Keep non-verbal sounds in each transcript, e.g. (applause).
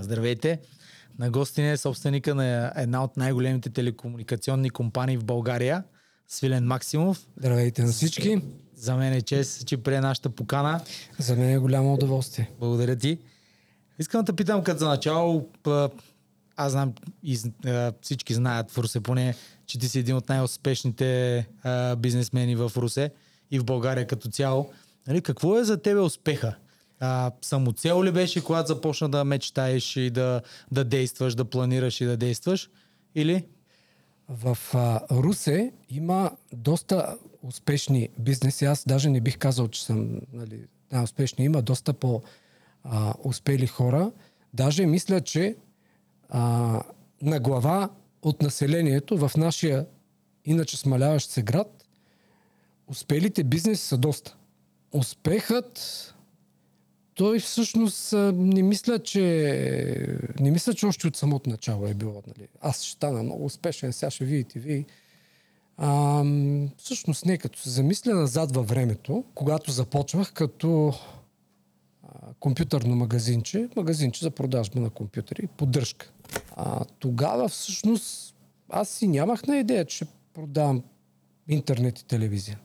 Здравейте! На гости е собственика на една от най-големите телекомуникационни компании в България, Свилен Максимов. Здравейте на всички! За мен е чест, че прие нашата покана. За мен е голямо удоволствие. Благодаря ти. Искам да те питам като за начало, аз знам и всички знаят в Русе поне, че ти си един от най-успешните бизнесмени в Русе и в България като цяло. Нали, какво е за тебе успеха? А, самоцел ли беше, когато започна да мечтаеш и да, да действаш, да планираш и да действаш? Или? В а, Русе има доста успешни бизнеси. Аз даже не бих казал, че съм нали, най-успешни. Има доста по-успели хора. Даже мисля, че а, на глава от населението в нашия иначе смаляващ се град, успелите бизнеси са доста. Успехът той всъщност не мисля, че не мисля, че още от самото начало е било. Нали. Аз ще стана много успешен, сега ще видите ви. А, всъщност не, като се замисля назад във времето, когато започвах като компютърно магазинче, магазинче за продажба на компютъри, поддръжка. А, тогава всъщност аз си нямах на идея, че продавам интернет и телевизия.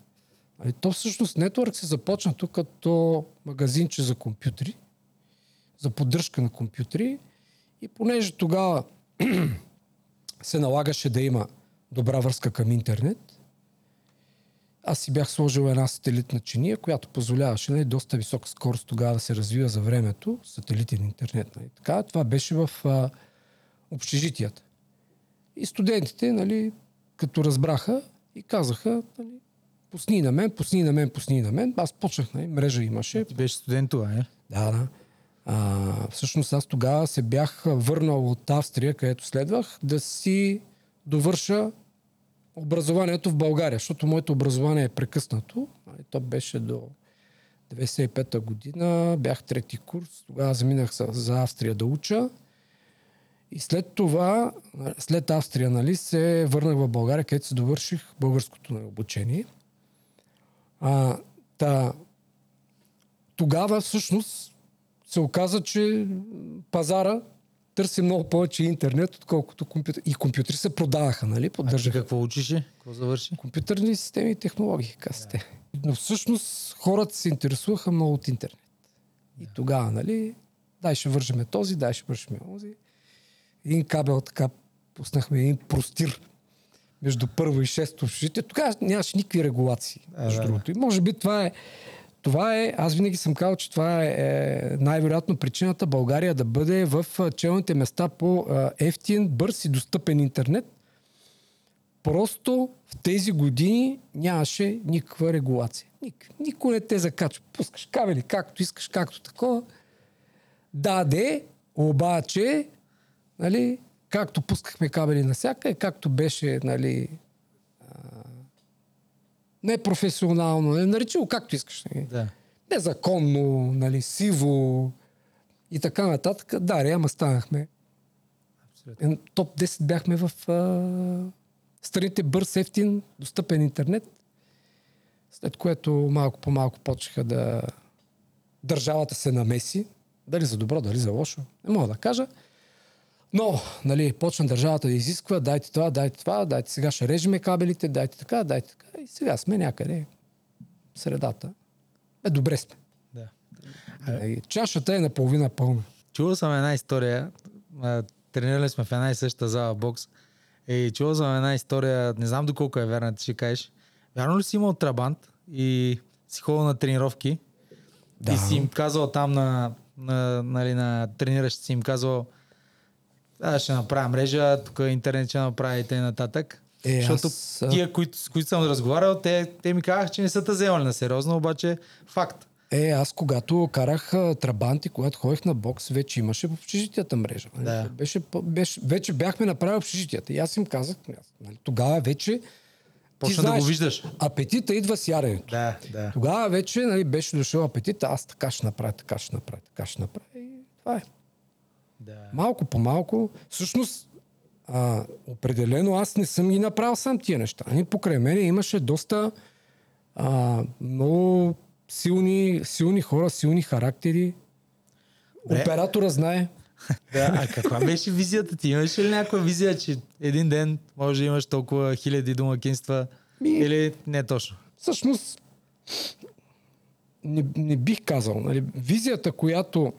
Ами то всъщност Network се започна тук като магазинче за компютри, за поддръжка на компютри и понеже тогава (clears throat) се налагаше да има добра връзка към интернет, аз си бях сложил една сателитна чиния, която позволяваше нали, доста висока скорост тогава да се развива за времето, сателитен интернет. Нали. Така, това беше в а, общежитията. И студентите, нали, като разбраха и казаха, нали, пусни на мен, пусни на мен, пусни на мен. Аз почнах, нали, мрежа имаше. Ти беше студент това, е? Да, да. А, всъщност аз тогава се бях върнал от Австрия, където следвах, да си довърша образованието в България, защото моето образование е прекъснато. И то беше до 95-та година, бях трети курс, тогава заминах за Австрия да уча. И след това, след Австрия, нали, се върнах в България, където се довърших българското обучение. А, та, тогава всъщност се оказа, че пазара търси много повече интернет, отколкото компютър. И компютри се продаваха, нали? Поддържаха. А какво учише? Какво завърши? Компютърни системи и технологии, казате. Да. Но всъщност хората се интересуваха много от интернет. Да. И тогава, нали, дай ще вържеме този, дай ще вършим този. Един кабел така пуснахме един простир между първо и шесто общежитие. Тогава нямаше никакви регулации, между да, другото. И може би това е това е, аз винаги съм казал, че това е, е най-вероятно причината България да бъде в челните места по е, ефтин, бърз и достъпен интернет. Просто в тези години нямаше никаква регулация. Ник, никой не те закачва. Пускаш кабели както искаш, както такова. Даде, обаче, нали, както пускахме кабели навсякъде, както беше, нали, непрофесионално, не наричи го както искаш. Нали. Да. Незаконно, нали, сиво и така нататък. Да, ре, ама станахме. Абсолютно. Топ 10 бяхме в а, страните бърз, ефтин, достъпен интернет. След което малко по малко почнаха да държавата се намеси. Дали за добро, дали за лошо. Не мога да кажа. Но, нали, почна държавата да изисква, дайте това, дайте това, дайте сега ще режеме кабелите, дайте така, дайте така. И сега сме някъде в средата. Е, добре сме. Да. А, чашата е наполовина пълна. Чувал съм една история. Тренирали сме в една и съща зала бокс. И чувал съм една история, не знам доколко е верна, ти ще кажеш. Вярно ли си имал трабант и си ходил на тренировки да. и си им казал там на, на, нали, на трениращите си им казал, аз ще направя мрежа, тук интернет ще направи и т.н. Е, Защото аз... тия, които, с които съм разговарял, те, те ми казаха, че не са те вземали на сериозно, обаче факт. Е, аз когато карах а, трабанти, когато ходих на бокс, вече имаше в общежитията мрежа. Нали? Да. Беше, беше, вече бяхме направили общежитията. И аз им казах, нали, тогава вече Почна да го виждаш. Апетита идва с яденето. Да, да. Тогава вече нали, беше дошъл апетит, аз така ще направя, така ще направя, така ще направя. И това е. Да. Малко по малко. Всъщност, а, определено аз не съм ги направил сам тия неща. Ами покрай мене имаше доста а, много силни, силни хора, силни характери. Бре, Оператора знае. (laughs) Да, а каква беше визията ти? Имаш ли някаква визия, че един ден може да имаш толкова хиляди домакинства? Ми- Или не точно? Всъщност, не, не бих казал. Нали, визията, която,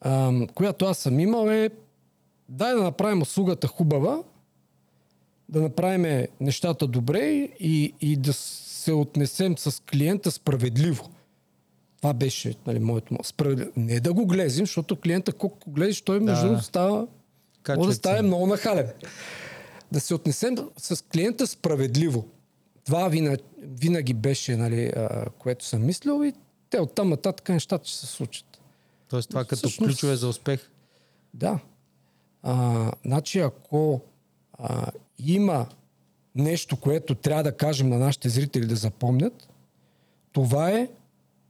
ам, която аз съм имал е дай да направим услугата хубава, да направим нещата добре и, и да се отнесем с клиента справедливо. Това беше нали, моето. мо- Справедливо. Не да го глезим, защото клиента, колко глезиш, той между Да. другото става може Качва да стане цена. много нахален. Да се отнесем с клиента справедливо. Това винаги, винаги беше, нали, а, което съм мислил и те оттам нататък нещата ще се случат. Тоест това като Всъщност- ключове за успех. Да. А, значи ако а, има нещо, което трябва да кажем на нашите зрители да запомнят, това е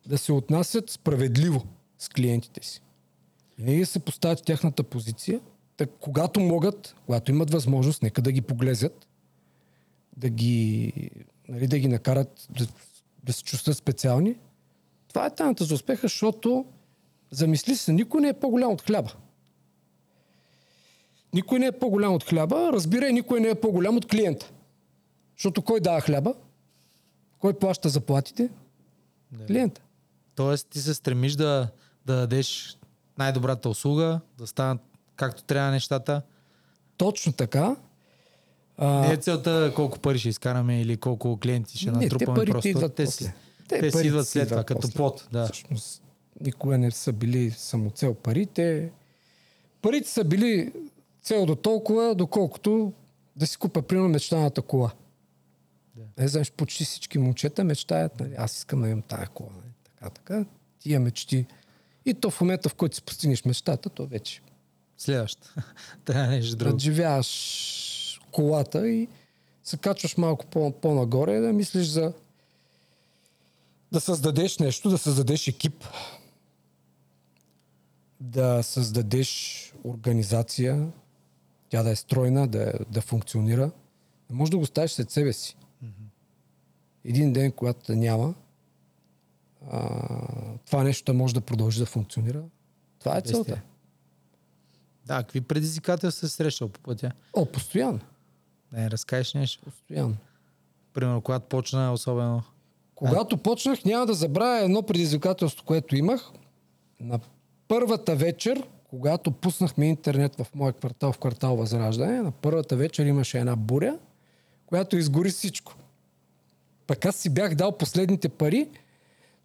да се отнасят справедливо с клиентите си. Винаги да се поставят в тяхната позиция, так, когато могат, когато имат възможност, нека да ги поглезят, да ги, нали, да ги накарат да, да се чувстват специални. Това е тайната за успеха, защото замисли се, никой не е по-голям от хляба. Никой не е по-голям от хляба, разбирай, никой не е по-голям от клиента. Защото кой дава хляба? Кой плаща заплатите? Да. Клиента. Тоест ти се стремиш да, да дадеш най-добрата услуга, да станат както трябва нещата. Точно така. А, Не е целта колко пари ще изкараме или колко клиенти ще не, те натрупаме парите просто. идват те после. Те те си идват след това, като после. плод. Да. Всъщност, никога не са били самоцел парите. Парите са били цел до толкова, доколкото да си купя, примерно, мечтаната кола. Да. Знаеш, почти всички момчета мечтаят, нали, аз искам да имам тая кола. Нали, така, така. Тия мечти. И то в момента, в който си постигнеш мечтата, то вече Следващ. (laughs) Трябва нещо друго. надживяваш колата и се качваш малко по- по-нагоре да мислиш за да създадеш нещо, да създадеш екип, да създадеш организация, тя да е стройна, да, да функционира. Не можеш да го ставиш след себе си. Един ден, когато няма, а, това нещо може да продължи да функционира. Това е целта. Да, какви предизвикателства се срещал по пътя? О, постоянно. Не разкажеш нещо. Постоянно. Примерно, когато почна, особено. Когато почнах, няма да забравя едно предизвикателство, което имах. На първата вечер, когато пуснахме интернет в моя квартал, в квартал Възраждане, на първата вечер имаше една буря, която изгори всичко. Пък аз си бях дал последните пари.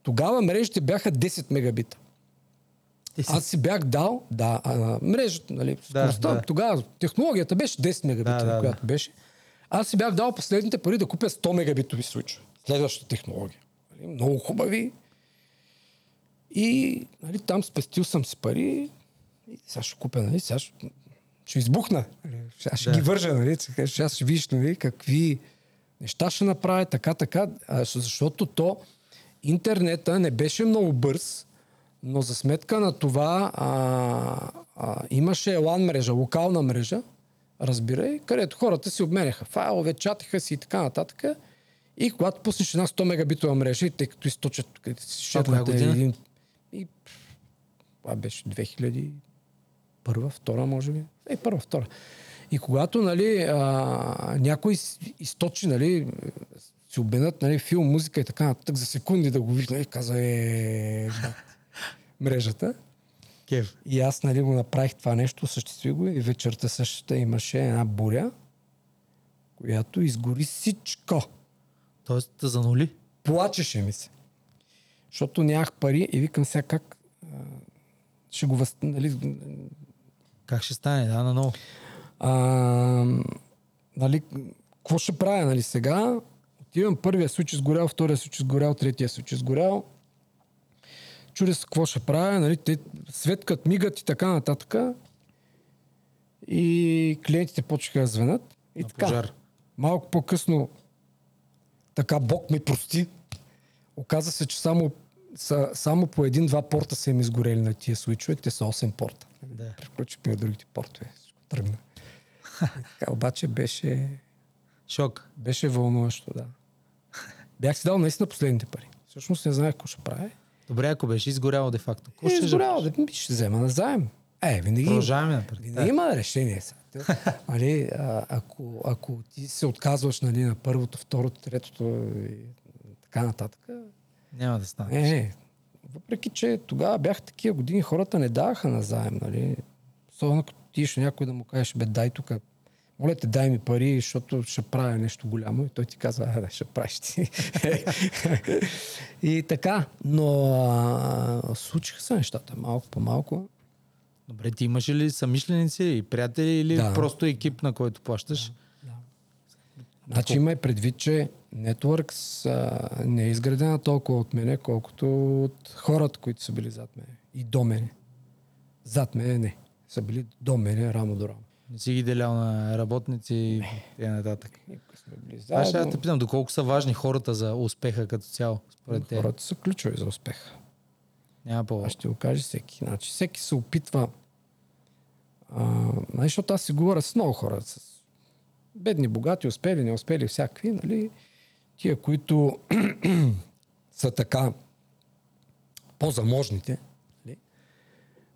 Тогава мрежите бяха 10 мегабита. Аз си бях дал, да, а, мрежата, нали, скоростта, да. тогава технологията беше 10 мегабита, Да, да, която да. беше. Аз си бях дал последните пари да купя 100 мегабитови случаи. Следващата технология. Нали, много хубави. И нали, там спестил съм си пари и сега ще купя, нали, сега ще, ще избухна. Нали, Сега ще Да. ги вържа, нали, сега ще виж нали, какви неща ще направя, така, така, а, защото то интернета не беше много бърз, но за сметка на това а, а, имаше LAN мрежа, локална мрежа, разбирай, където хората си обменяха файлове, чатаха си и така нататък. И когато пуснеш една 100 мегабитова мрежа, и тъй като източат шепнете година? един... И, това беше 2000 първа, втора, може би. Е, първа, втора. И когато, нали, а, някой източи, нали, си обменят, нали, филм, музика и така нататък, за секунди да го види, нали, каза е... бат, (laughs) мрежата. Кев. И аз, нали, го направих това нещо, осъществи го и вечерта същата имаше една буря, която изгори всичко. Тоест, да занули. Плачеше ми се. Защото нямах пари и викам сега как ще го въз... Нали, Как ще стане? Да, наново. а, нали, какво ще правя нали, сега? Отивам, първия случай изгорял, втория случай изгорял, третия случай изгорял. Чудя се какво ще правя, нали, те светкат, мигат и така нататък. И клиентите почнаха да звънат. И На така. пожар. Малко по-късно така Бог ми прости. Оказа се, че само, са, само по един-два порта са им изгорели на тия свичове. Те са 8 порта. Да. Приключихме на другите портове. Всичко Тръгна. (laughs) Така, обаче беше, Шок. беше вълнуващо, да. Бях си дал наистина последните пари. Всъщност не знаех какво ще правя. Добре, ако беше изгоряло де-факто. Какво Е, ще изгоряло, да ми ще взема на заем. Е, винаги, Продължаваме напред. винаги има решение. (laughs) Нали, а, ако, ако ти се отказваш нали, на първото, второто, третото и така нататък, Няма да стане. Не, не. Въпреки, че тогава бяха такива години, хората не даваха на заем, нали? Особено като тиш някой да му кажеш, бе, дай тук, моля те, дай ми пари, защото ще правя нещо голямо. И той ти казва, а, да, ще правиш ти. (laughs) и така, но а, случиха се нещата малко по малко. Добре, ти имаш ли самишленици и приятели или Да. просто екип, на който плащаш? Значи има предвид, че Networks а, не е изградена толкова от мене, колкото от хората, които са били зад мене. И до мене. Зад мене не. Са били до мене, рамо до рамо. Не си ги делял на работници и т.н. нататък. Аз ще те питам, доколко са важни хората за успеха като цяло, според те. Хората са ключови за успеха. Няма по... Аз ще го кажа всеки. Значи, всеки се опитва. А, нали, защото аз си говоря с много хора. С бедни, богати, успели, не успели, всякакви. Нали? Тия, които (clears throat) са така по-заможните. Нали?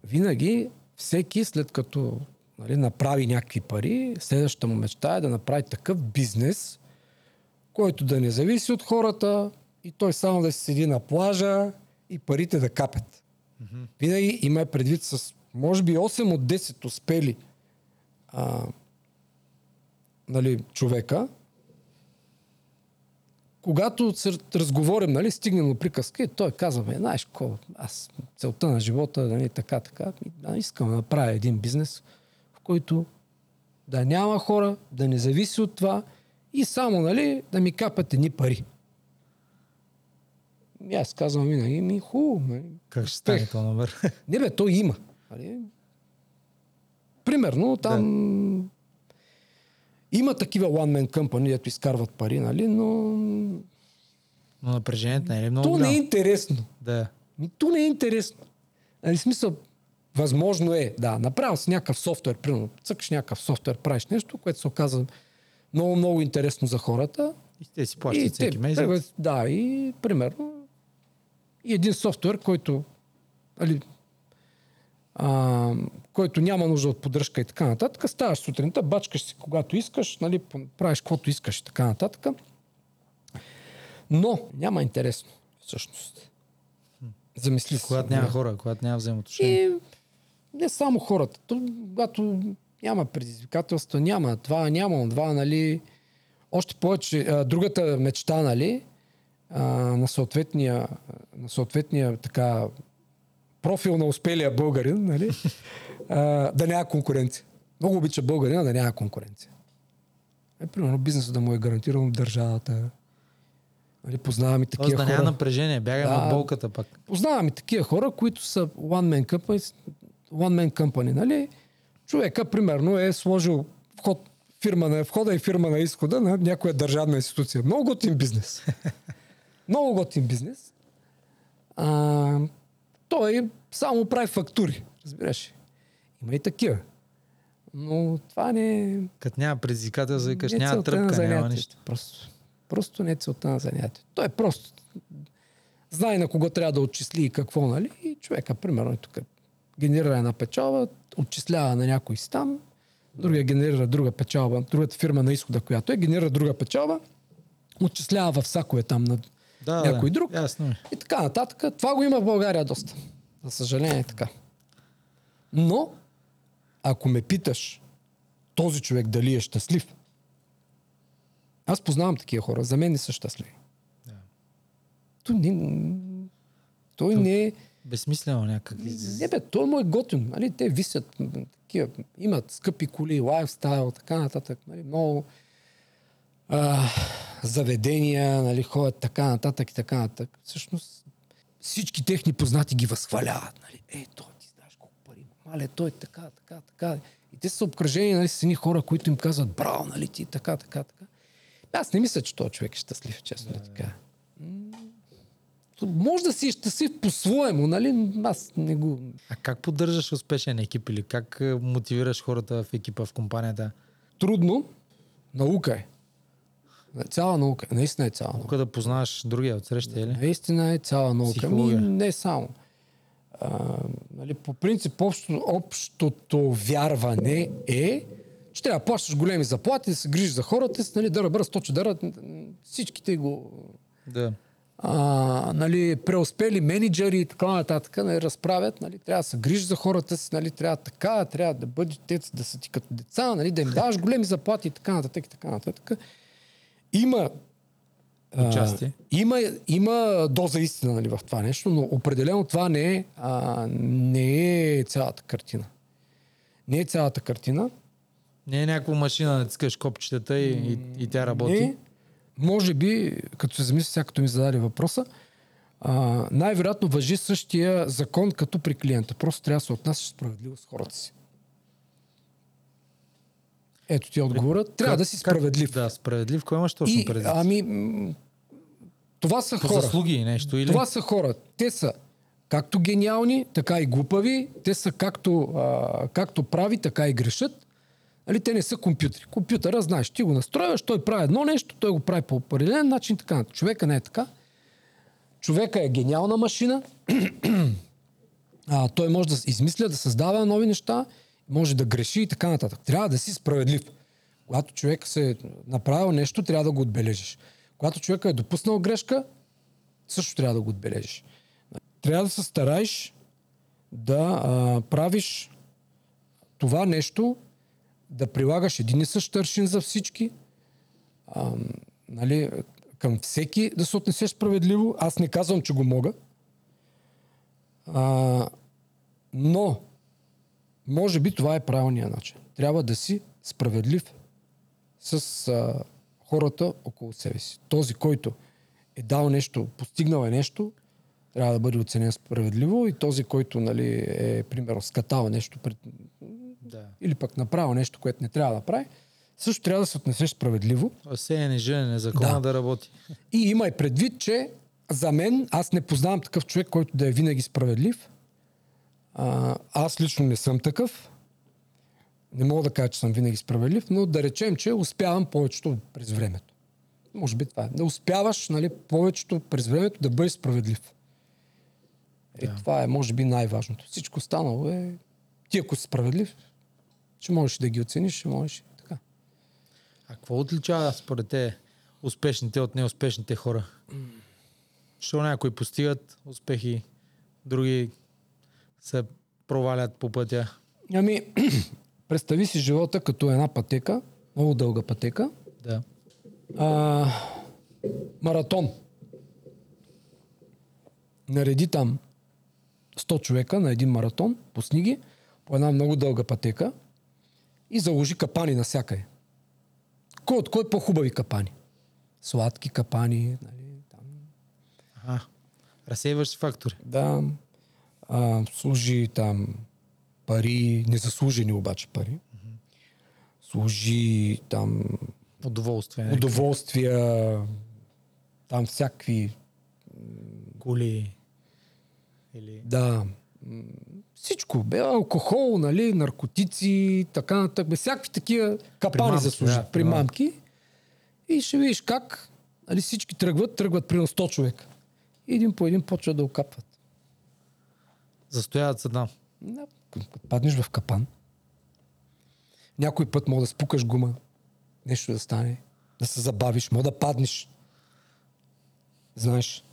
Винаги всеки след като нали, направи някакви пари, следващата му мечта е да направи такъв бизнес, който да не зависи от хората и той само да си седи на плажа и парите да капят. Mm-hmm. Винаги има предвид с, може би, 8 от 10 успели а, нали, човека, когато се разговорим, нали, стигнем до приказка и той казва, бе, знаеш какво, аз целта на живота, нали, така, така, ми, да, искам да направя един бизнес, в който да няма хора, да не зависи от това и само, нали, да ми капат едни пари. И аз казвам винаги, ми хубаво, нали, Как ще стане този номер? не бе, той има. Нали? Примерно там има такива one-man company, ето изкарват пари, нали? но Но напрежението не е много то не е интересно. Да. То не е интересно. Нали, смисъл, възможно е, да, направил си някакъв софтуер, примерно, цъкаш някакъв софтуер, правиш нещо, което се оказа много, много интересно за хората. И те си плащат всеки те, месец. Да, и примерно и един софтуер, който али, а, който няма нужда от поддръжка и така нататък, ставаш сутринта, бачкаш си когато искаш, нали, правиш каквото искаш и така нататък. Но няма интересно, всъщност. Замисли се. Когато няма хора, когато няма взаимоотношения. И не само хората. То, когато няма предизвикателства, няма това, няма това, нали. Още повече, а, другата мечта, нали, а, на съответния, на съответния така профил на успелия българин, нали, (laughs) а, да няма конкуренция. Много обича българина да няма конкуренция. Е, примерно бизнесът да му е гарантиран от държавата. Нали, познавам и такива Тоест да хора. няма напрежение, бягаме Да. от болката пак. Познавам и такива хора, които са one man company, one man company нали? Човека, примерно, е сложил вход, фирма на входа и фирма на изхода на някоя държавна институция. Много готин бизнес. (laughs) Много готин бизнес. А, той само прави фактури, разбираш. Има и такива. Но това не е... Като няма предизвикателство, викаш, е няма целта на тръпка, няма нищо. Просто, просто не е целта на занятието. Той е просто знае на кого трябва да отчисли и какво, нали? И човека, примерно, тук генерира една печалба, отчислява на някой си там, другия генерира друга печалба, другата фирма на изхода, която е, генерира друга печалба, отчислява в сакове там на Да, някой да, друг. Ясно е. И така нататък. Това го има в България доста. За съжаление е така. Но, ако ме питаш този човек дали е щастлив, аз познавам такива хора. За мен не са щастливи. Да. То не, той не е... Безсмислено някак. Не бе, той му е готин. Нали? Те висят, такива, имат скъпи коли, лайфстайл, така нататък. Нали? Много а, заведения, нали? ходят така нататък и така нататък. Всъщност всички техни познати ги възхваляват. Нали? Е, той ти знаеш колко пари има. Мале, той е така, така, така. И те са обкръжени нали, с едни хора, които им казват, браво, нали ти, така, така, така. Аз не мисля, че този човек е щастлив, честно да, така. Може да си е щастлив по-своему, нали? Аз не го... А как поддържаш успешен екип или как е, мотивираш хората в екипа, в компанията? Трудно. Наука е. Цяла наука. Наистина е цяла наука. Тук да познаваш другия от среща, или? Наистина е цяла наука. Ми, не само. А, нали, по принцип, общо, общото вярване е, че трябва да плащаш големи заплати, да се грижиш за хората, нали, да ръбър, сточи дъра, всичките го Да. а, нали, преуспели менеджери и така нататък нали, разправят, нали, трябва да се грижиш за хората си, нали, трябва така, трябва да бъдеш те, да са ти като деца, нали, да им даваш големи заплати и така нататък и така нататък. Има а, Участие. има, има доза истина нали, в това нещо, но определено това не е, а, не е цялата картина. Не е цялата картина. Не е някаква машина да натискаш копчетата и, и, и тя работи. Не, може би, като се замисля, сега като ми зададе въпроса, а, най-вероятно въжи същия закон като при клиента. Просто трябва да се отнасяш справедливо с хората си. Ето ти е отговорът. Трябва Как- да си как- справедлив. Да, справедлив. Кой имаш точно предвид? ами, това са По хора. заслуги нещо, или? Това са хора. Те са както гениални, така и глупави. Те са както, а, както прави, така и грешат. Нали, те не са компютри. Компютъра, знаеш, ти го настрояш, той прави едно нещо, той го прави по определен начин, така. Човека не е така. Човека е гениална машина. (clears throat) а, той може да измисля, да създава нови неща, може да греши и така нататък. Трябва да си справедлив. Когато човек се е направил нещо, трябва да го отбележиш. Когато човека е допуснал грешка, също трябва да го отбележиш. Трябва да се стараеш да а, правиш това нещо, да прилагаш един и същ аршин за всички, а, нали, към всеки да се отнесеш справедливо. Аз не казвам, че го мога. А, но, може би това е правилният начин. Трябва да си справедлив с а, хората около себе си. Този, който е дал нещо, постигнал е нещо, трябва да бъде оценен справедливо и този, който нали, е, примерно, скатал нещо пред, Да. или пък направил нещо, което не трябва да прави, също трябва да се отнесеш справедливо. Сеяне, женене, закона да. Да. да работи. И имай предвид, че за мен, аз не познавам такъв човек, който да е винаги справедлив. А, аз лично не съм такъв. Не мога да кажа, че съм винаги справедлив, но да речем, че успявам повечето през времето. Може би това е. Да успяваш нали, повечето през времето да бъдеш справедлив. Е, Да. Това е, може би, най-важното. Всичко останало е... Ти, ако си справедлив, ще можеш да ги оцениш, ще можеш и така. А какво отличава според те успешните от неуспешните хора? Що някои постигат успехи, други се провалят по пътя. Ами, (clears throat) представи си живота като една пътека, много дълга пътека. Да. А, маратон. Нареди там 100 човека на един маратон, пусни ги по една много дълга пътека и заложи капани навсякъде. Кой от кой по-хубави капани? Сладки капани, нали, там, Ага. Разсейваш си фактори. да, а, служи там пари, незаслужени обаче пари. Служи там Удоволствие. някакви удоволствия, там всякакви, Коли. Или... да, всичко, бе, алкохол, нали, наркотици, така нататък, бе, всякакви такива капани заслужат, да, примамки. И ще видиш как нали, всички тръгват, тръгват примерно 100 човека. И един по един почват да окапват. Застояват се. Да, паднеш в капан, някой път мога да спукаш гума, нещо да стане, да се забавиш, мога да паднеш. Знаеш,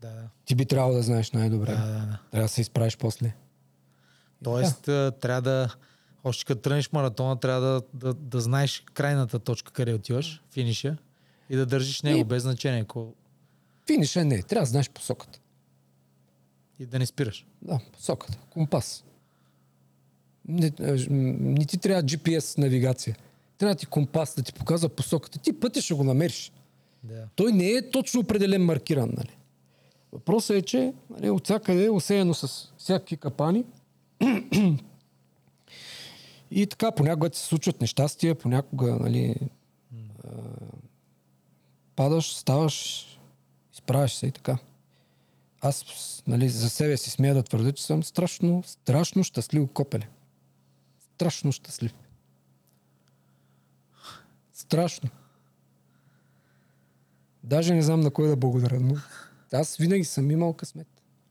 Да, ти би трябвало да знаеш най-добре. Да, да, да. Трябва да се изправиш после. Тоест, да. трябва да... Още като тръгнеш маратона, трябва да, да, да знаеш крайната точка, къде отиваш, финиша, и да държиш него, И- без значение. Ако... Финиша не, трябва да знаеш посоката. И да не спираш. Да, посоката. Компас. Не, м, не ти трябва GPS навигация. Трябва ти компас да ти показва посоката. Ти пътя ще го намериш. Да. Той не е точно определен маркиран. Нали? Въпросът е, че нали, от всякъде е осеяно с всякакви капани. (clears throat) И така, понякога ти се случват нещастия, понякога нали, а, падаш, ставаш, изправяш се и така. Аз нали, за себе си смея да твърдя, че съм страшно, страшно щастливо копеле. Страшно щастлив. Страшно. Даже не знам на кой да благодаря, но аз винаги съм имал късмет.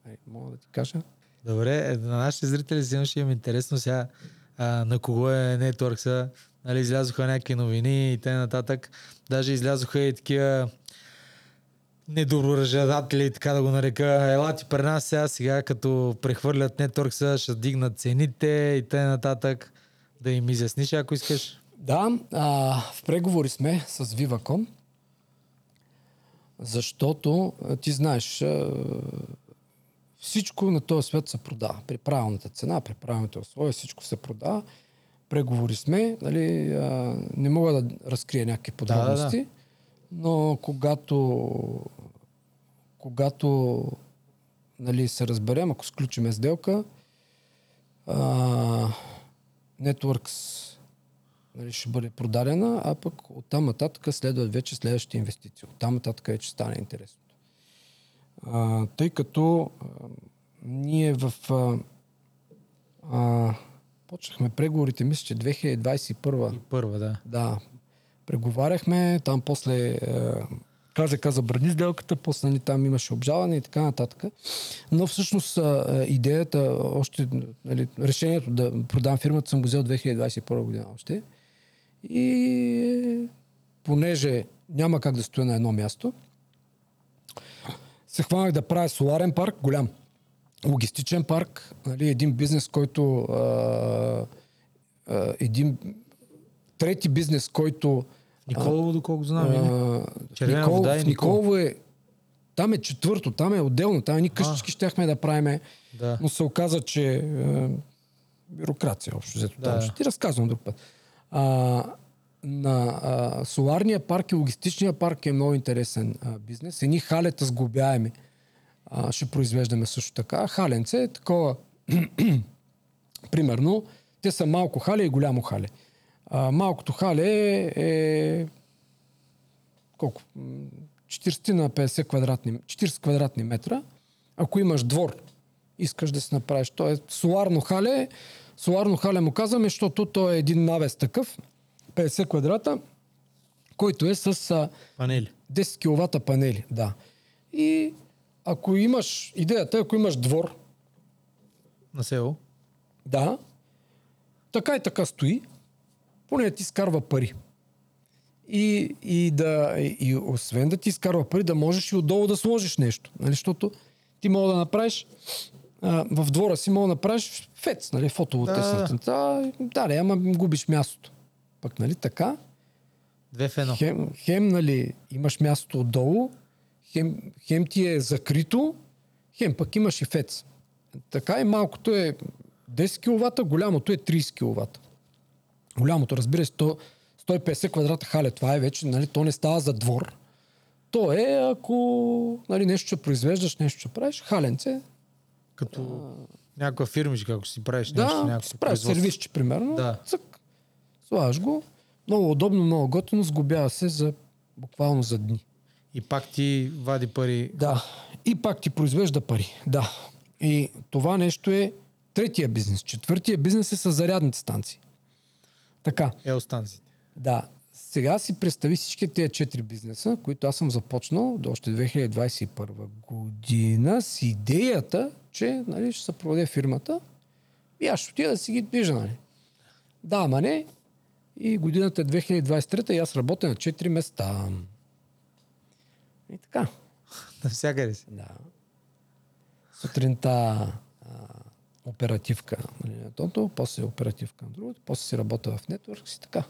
Ай, мога да ти кажа. Добре, е, на нашите зрители си ще им интересно сега а, на кого е Networks. Нали, излязоха някакви новини и т.н. Даже излязоха и такива недоброжелатели, така да го нарека. Елати при нас сега, сега като прехвърлят Networks, ще дигнат цените и т.н. Да им изясниш, ако искаш. Да, а, в преговори сме с Viva.com, защото ти знаеш, всичко на този свят се продава. При правилната цена, при правилните условия, всичко се продава. Преговори сме, нали, а, не мога да разкрия някакви подробности, да, да, да. но когато, когато нали, се разберем, ако сключиме сделка, а, Networks нали, ще бъде продадена, а пък оттам нататък следват вече следващите инвестиции. Оттам нататък вече стане интересно. А, тъй като а, ние в... А, а, почнахме преговорите, мисля, че 2021. Първа, да. Да. Преговаряхме, там после а, КЗК забрани сделката, после нали, там имаше обжалване и така нататък. Но всъщност идеята, още нали, решението да продам фирмата съм го взел 2021 година още. И понеже няма как да стоя на едно място, се хванах да правя соларен парк, голям логистичен парк, нали, един бизнес, който а, а, един трети бизнес, който Николово, доколко знам. А, Никол, вода и Николово е там е четвърто, там е отделно, там е ни къщички щяхме да правиме, да. но се оказа, че е, бюрокрация общо взето да. там. Ще ти разказвам друг път. А, на а, соларния парк и логистичния парк е много интересен а, бизнес. Едни халета сглобяеми а, ще произвеждаме също така. Халенце е такова, (clears throat) примерно, те са малко хале и голямо хале. А, малкото хале е, е колко? 40 на 50 квадратни, 40 квадратни метра. Ако имаш двор, искаш да си направиш. То е соларно хале. Соларно хале му казваме, защото то е един навес такъв, 50 квадрата, който е с панели. 10 кВт панели. Да. И ако имаш, идеята е, ако имаш двор. На село. Да. Така и така стои. Поне ти скарва пари. И, и, да, и освен да ти изкарва пари, да можеш и отдолу да сложиш нещо. Нали? Защото ти мога да направиш а, в двора си мога да направиш фец, нали, фотоволтесната. Да, да, да, ама губиш мястото. Пък, нали, така. Две в едно. Хем, хем, нали, имаш място отдолу, хем, хем ти е закрито, хем пък имаш и фец. Така и малкото е 10 кВт, голямото е 30 кВт. Голямото, разбира се, 150 квадрата хале, това е вече, нали, то не става за двор. То е, ако нали, нещо ще произвеждаш, нещо ще правиш, халенце. Като а... някаква фирмичка, ако си правиш да, нещо, някакво правиш сервисче, примерно. Да. Цък, слагаш го. Много удобно, много готино, сгубява се за буквално за дни. И пак ти вади пари. Да. И пак ти произвежда пари. Да. И това нещо е третия бизнес. Четвъртия бизнес е с зарядните станции. Така. Елстанциите. Да. Сега си представи всички тези четири бизнеса, които аз съм започнал до още 2021 година с идеята, че нали, ще се проведе фирмата и аз ще отида да си ги движа. Нали. Да, ама не. И годината е 2023 и аз работя на 4 места. И така. (laughs) Навсякъде си. Да. Сутринта а, оперативка нали, на едното, после оперативка на другото, после си работя в нетворк и така.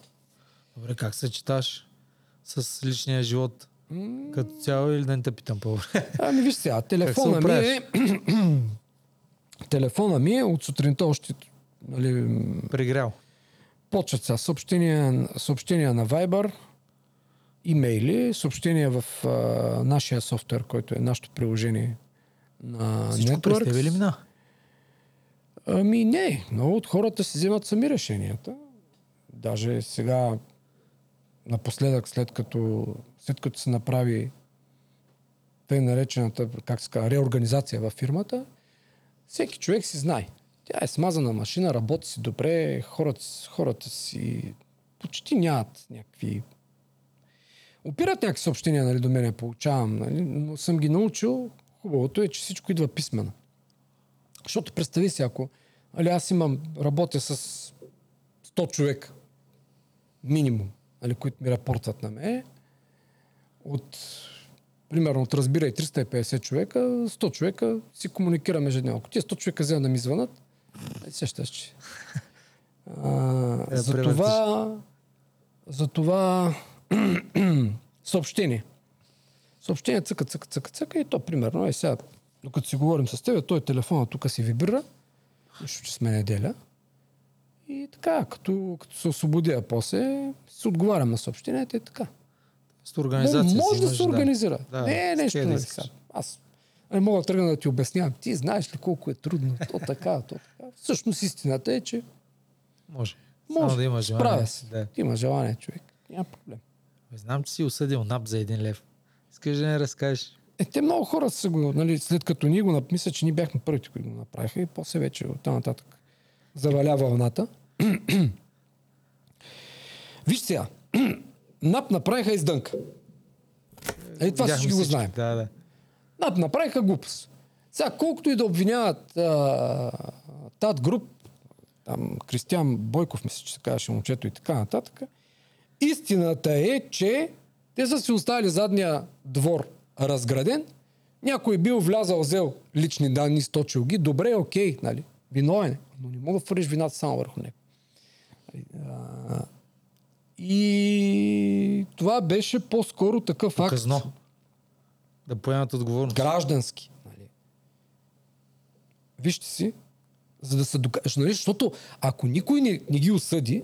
Добре, как се читаш с личния живот? Mm. Като цяло или да не те питам по Ами виж сега, телефона ми е... (clears throat) телефона ми е от сутринта още... Нали, Прегрял. Почват сега съобщения, съобщения на Viber, имейли, съобщения в а, нашия софтуер, който е нашето приложение на Всичко Networks. Всичко ли мина? Ами не, много от хората си вземат сами решенията. Даже сега, напоследък, след като, след като се направи тъй наречената, как се казва, реорганизация във фирмата, всеки човек си знае. Тя е смазана машина, работи си добре, хората, хората си почти нямат някакви Опират някакви съобщения нали, до мене, получавам, нали, но съм ги научил. Хубавото е, че всичко идва писмено. Защото представи си, ако нали, аз имам, работя с 100 човека, минимум, нали, които ми рапортват на мен, от примерно от разбирай 350 човека, 100 човека си комуникираме ежедневно. Ако тия 100 човека вземат да ми звънат, е, сещаш, че. А, Е, за превъртиш. това, за това съобщение. Съобщение цъка, цъка, цъка, цъка и то примерно е сега, докато си говорим с теб, той телефона тук си вибрира, нищо, че сме неделя. И така, като, като се освободя после, се отговарям на съобщенията и така. С организация може си да се организира. Да, не е нещо, сега. Аз не мога да тръгна да ти обяснявам. Ти знаеш ли колко е трудно? То така, то така. Всъщност истината е, че Може. може. Само да има желание. Справя се. Да. Има желание човек. Няма проблем. Знам, че си осъдил нап за един лев. Искаш да не разкажеш? Е, те много хора са го, нали, след като ние го мисля, че ние бяхме първите, които го направиха и после вече от там нататък заваля вълната. (clears throat) Виж сега, (clears throat) НАП направиха издънка. Е, това Видяхме всички го знаем. Да, да. НАП направиха глупост. Сега, колкото и да обвиняват а, тат груп, там Кристиан Бойков, мисля, че се казваше момчето и така нататък, истината е, че те са си оставили задния двор разграден, някой бил влязал, взел лични данни, сточил ги, добре, окей, нали, виновен е, но не мога да фъриш вината само върху него. И това беше по-скоро такъв акт Казно. Да поемат отговорност. граждански. Нали. Вижте си, за да се докажеш, нали, защото ако никой не, не ги осъди,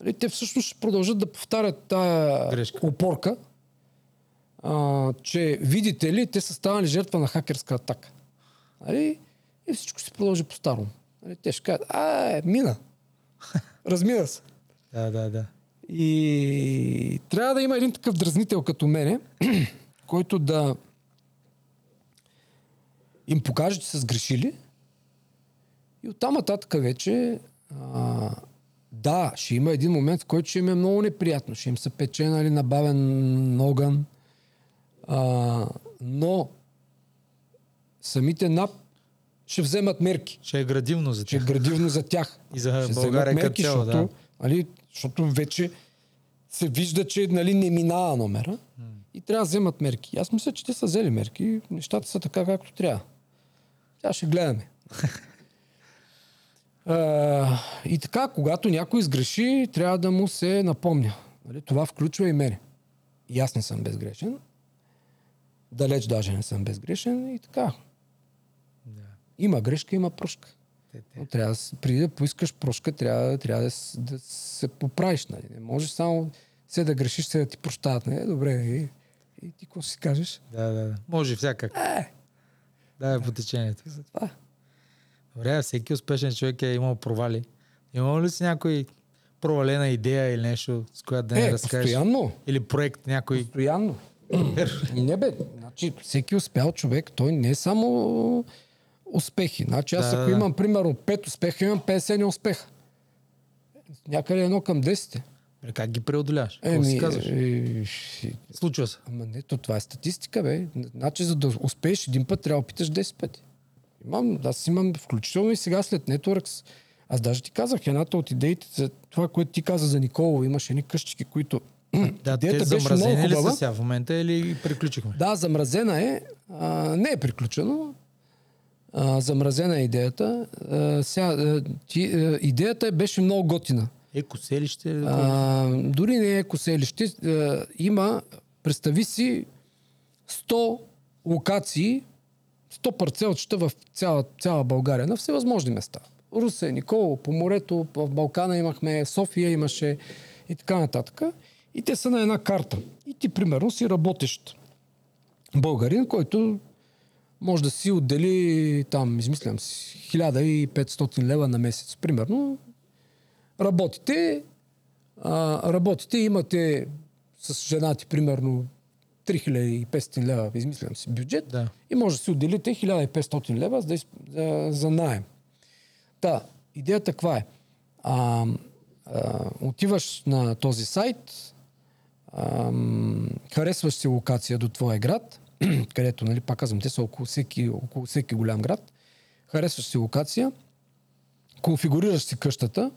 нали, те всъщност ще продължат да повтарят тая Грешка. опорка, а, че видите ли, те са станали жертва на хакерска атака. Нали? И всичко се продължи по-старому. Нали? Те ще кажат, а, е, мина. (laughs) Размина се. Да, да, да. И трябва да има един такъв дразнител като мене, (clears throat) който да им покаже, че са сгрешили. И оттам нататък вече а, да, ще има един момент, в който ще им е много неприятно. Ще им се пече нали, набавен огън. А, но самите НАП ще вземат мерки. Ще е градивно за Ще е тях. градивно за тях. (laughs) И за Ще България като цяло, защото, да. нали, защото вече се вижда, че нали, не минава номера и трябва да вземат мерки. Аз мисля, че те са взели мерки. Нещата са така, както трябва. Сега ще гледаме. (laughs) А, и така, когато някой сгреши, трябва да му се напомня. Нали? Това включва и мене. И аз не съм безгрешен. Далеч даже не съм безгрешен. И така. Да. Има грешка, има прошка. Но трябва да, преди да поискаш прошка, трябва, трябва да, да се поправиш. Нали? Не можеш само се да грешиш, се да ти прощават. Не, добре, и, и ти какво си кажеш? Да, да, да. Може всякак. Е, Да, е по течението. и затова. Добре, всеки успешен човек е имал провали. Имал ли си някой провалена идея или нещо, с която да не Е, разкажеш? постоянно. Или проект някой? Постоянно. Не бе, значи всеки успял човек, той не е само успехи. Значи аз Да, ако да, имам примерно 5 успеха, имам 50 неуспеха. Някъде едно към 10. Бе, Как ги преодоляваш? Какво си казваш? е, Случва се. Ама не, то това е статистика, бе. Значи, за да успееш един път, трябва да опиташ 10 пъти. Имам, аз имам, включително и сега след Networks, аз даже ти казах, едната от идеите за това, което ти каза за Николо, имаше едни къщички, които... Да, те идеята беше замразени ли са сега в момента или приключихме? Да, замразена е. А, не е приключено. А, замразена е идеята. А, сега, ти, а, идеята беше много готина. Еко селище. А, дори не е екоселище. А, има, представи си, 100 локации, 100 парцелчета в цяла, цяла България, на всевъзможни места. Русе, Николо, по морето, в Балкана имахме, София имаше и така нататък. И те са на една карта. И ти, примерно, си работещ българин, който може да си отдели там, измислям си, 1500 лева на месец, примерно. Работите, а, работите, имате с жена ти, примерно, 3500 лева, измислям си, бюджет Да. и може да си отделите 1500 лева за, за, за найем. Та, идеята каква е? А, а, отиваш на този сайт, Ам, харесваш си локация до твоя град, (clears throat) където, нали, пак казвам, те са около всеки, около всеки голям град. Харесваш си локация, конфигурираш си къщата,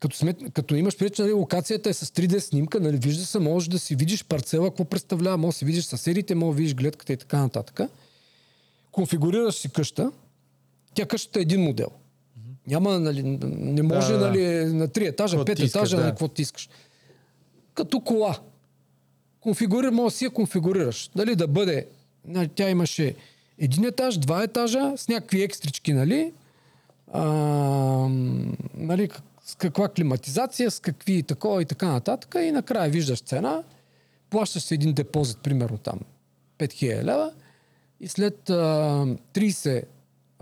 като, смет, като имаш предвид, нали, локацията е с 3D снимка, нали, вижда се, можеш да си видиш парцела, какво представлява, можеш да си видиш съседите, можеш да видиш гледката и така нататък. Конфигурираш си къща, тя къщата е един модел. Няма, нали, не може Да, нали, на три етажа, Какво пет ти искаш, етажа, да. да. какво ти искаш. Като кола. Конфигурир, може да си я конфигурираш. Дали да бъде, нали, тя имаше един етаж, два етажа, с някакви екстрички, нали? А, нали, с каква климатизация, с какви такова и така нататък. И накрая виждаш цена, плащаш си един депозит, примерно там 5000 лева и след а, 30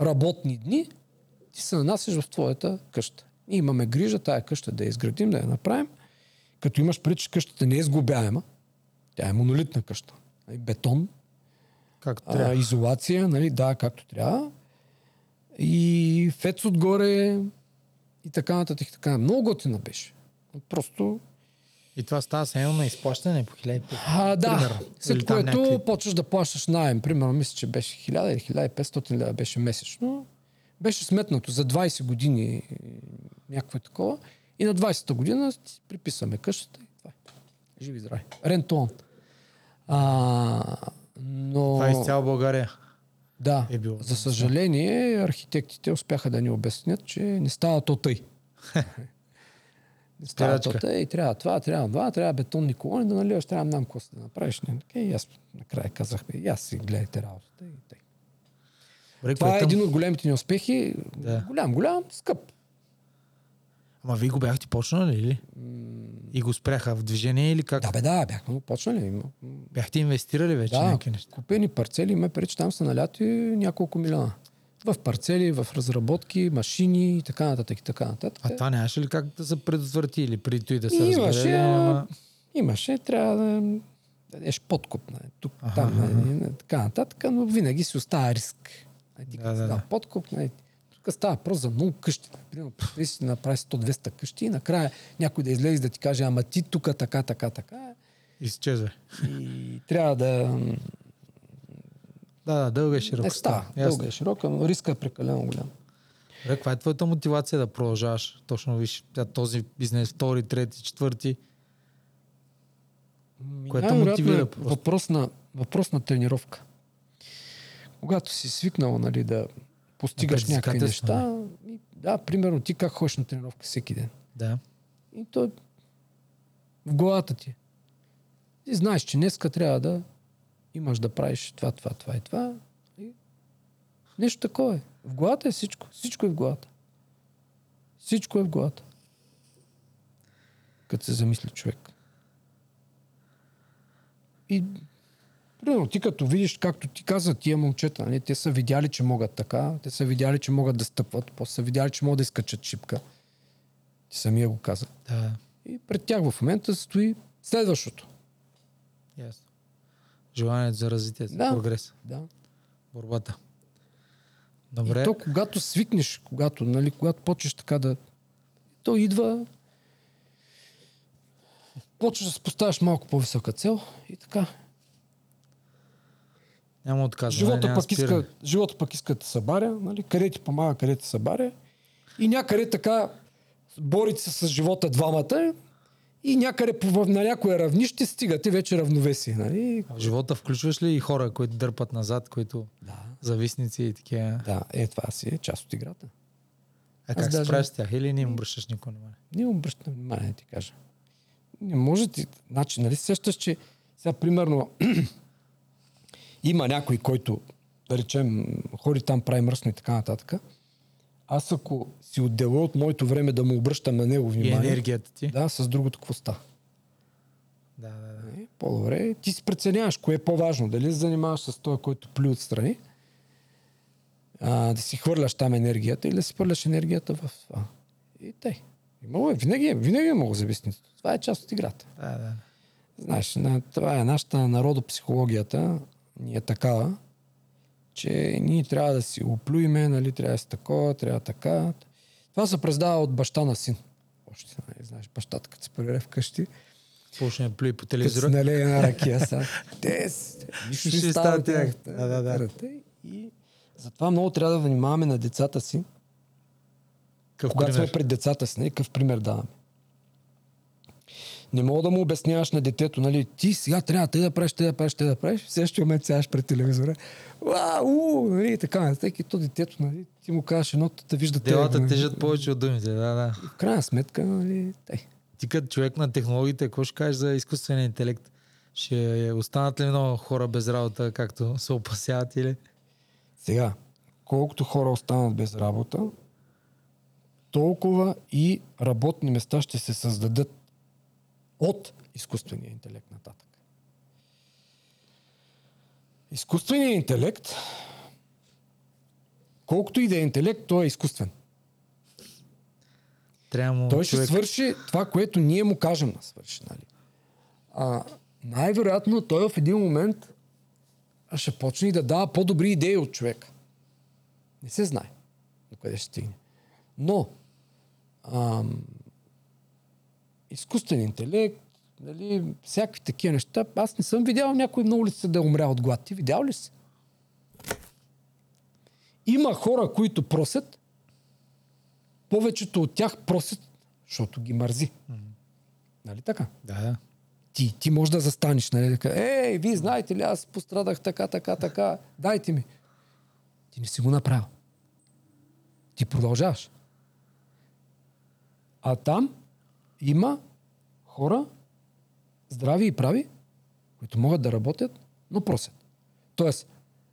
работни дни ти се нанасяш в твоята къща. Ние имаме грижа тая къща да я изградим, да я направим. Като имаш пред, че къщата не е сглобяема, тя е монолитна къща. Нали, Бетон, Както а, изолация, нали, да, както трябва. И фец отгоре и така нататък. Така. Много готина беше. Просто И това става се едно на изплащане по 1500. а, да, Примерно. след което някакви- почваш да плащаш найем. Примерно, мисля, че беше 1000 или 1500 лева беше месечно. Беше сметнато за 20 години някакво такова. И на 20-та година си приписваме къщата и това е. Живи здрави. Рентон. А, но... Това е из цяла България. Да, е било. за съжаление, архитектите успяха да ни обяснят, че не става то тъй. (laughs) не става то тъй, трябва това, трябва това, трябва бетонни колони да наливаш, трябва нам какво да направиш. Не, и аз накрая казах, и аз си гледайте работата. И тъй. Добре, Това е един от големите ни успехи. Да. Голям, голям, скъп. Ама вие го бяхте почнали или? И го спряха в движение или как? Да, бе, да, бяхме го почнали. Бяхте инвестирали вече Да, някакви неща? купени парцели, ме преди, че там са наляти няколко милиона. В парцели, в разработки, машини и така нататък и така нататък. А това нямаше ли как да се предотврати или преди той да се Имаше, разбере? Ама... Имаше, трябва да дадеш подкуп. Не, тук, Аха, там, аха. не, не, така нататък, но винаги си остава риск. Ти Да, да, да, подкуп. Не, става въпрос за много къщи. Примерно, представи си да направиш 100-200 къщи и накрая някой да излезе да ти каже, ама ти тук така, така, така. Изчезва. И трябва да... Да, да, дълга и широка. Не става. Дълга е широка, но риска е прекалено голям. Добре, каква е твоята мотивация да продължаваш? Точно виж, този бизнес, втори, трети, четвърти. Което мотивира е просто. Въпрос на, въпрос на тренировка. Когато си свикнал нали, да постигаш някакви неща, и, да, примерно ти как ходиш на тренировка всеки ден. Да. И то е в главата ти. Ти знаеш, че днеска трябва да имаш да правиш това, това, това и това. И нещо такова е. В главата е всичко. Всичко е в главата. Всичко е в главата. Като се замисли човек. И Примерно, ти като видиш, както ти каза, тия момчета, нали, те са видяли, че могат така, те са видяли, че могат да стъпват, после са видяли, че могат да изкачат шипка. Ти самия го каза. Да. И пред тях в момента стои следващото. Ясно. Желанието за развитие, Да. прогрес. Да. Борбата. Добре. И то, когато свикнеш, когато, нали, когато почнеш така да... То идва... Почваш да поставяш малко по-висока цел и така. Няма отказване. Живота няма пък, иска, спиране. живота пък иска да те събаря, нали? къде ти помага, къде те събаря. И някъде така борите се с живота двамата и някъде по- на някое равнище стигате вече равновесие. Нали? В живота включваш ли и хора, които дърпат назад, които Да. зависници и такива? Да, е, това си е част от играта. А как се даже- справиш с тях? Или не им обръщаш никой внимание? Не обръщам внимание, ти кажа. Не може ти... Значи, нали сещаш, че сега, примерно, (clears throat) има някой, който, да речем, ходи там, прави мръсно и така нататък. Аз ако си отдела от моето време да му обръщам на него И внимание, енергията ти? да, с другото какво става? Да, да, да. Е, По-добре. Ти си преценяваш кое е по-важно. Дали се занимаваш с този, който плюе отстрани, а, да си хвърляш там енергията или да си хвърляш енергията в това. И тъй. Имало е, винаги, е- винаги е много зависимост. Това е част от играта. да, да. Знаеш, на, това е нашата народопсихологията ни е такава, че ние трябва да си оплюиме, нали, трябва да си такова, трябва така. Това се предава от баща на син. Още, нали, знаеш, бащата, като се прибере вкъщи, Почне да плюи по Като телевизора. си налее една (laughs) ракия са. Те, нищо Ще става тях. Да, да, да. И затова много трябва да внимаваме на децата си, Какъв когато пример? сме пред децата си, нали, какъв пример даваме. Не мога да му обясняваш на детето, нали, ти сега трябва те да правиш, те да правиш, те да правиш, в следващия момент сядаш пред телевизора. Уа, у, нали, и така, нататък. И то детето, нали, ти му кажеш едното, да вижда Делата нали. тежат повече от думите. Да, да. В крайна сметка, нали, тъй. Ти като човек на технологиите, какво ще кажеш за изкуствения интелект? Ще останат ли много хора без работа, както се опасяват или? Сега, колкото хора останат без работа, толкова и работни места ще се създадат от изкуствения интелект нататък. Изкуственият интелект, колкото и да е интелект, той е изкуствен. Трябва Той ще човек... свърши това, което ние му кажем да свърши. Нали? А, най-вероятно той в един момент ще почне да дава по-добри идеи от човека. Не се знае до къде ще стигне. Но ам, изкуствен интелект, нали, всякакви такива неща, аз не съм видял някой на улицата да е умрял от глад. Ти видял ли си? Има хора, които просят, повечето от тях просят, защото ги мързи. Нали така? Да, да. Ти, ти можеш да застанеш, нали? Кажеш, Ей, вие знаете ли, аз пострадах така, така, така, дайте ми. Ти не си го направил. Ти продължаваш. А там има хора, здрави и прави, които могат да работят, но просят. Тоест,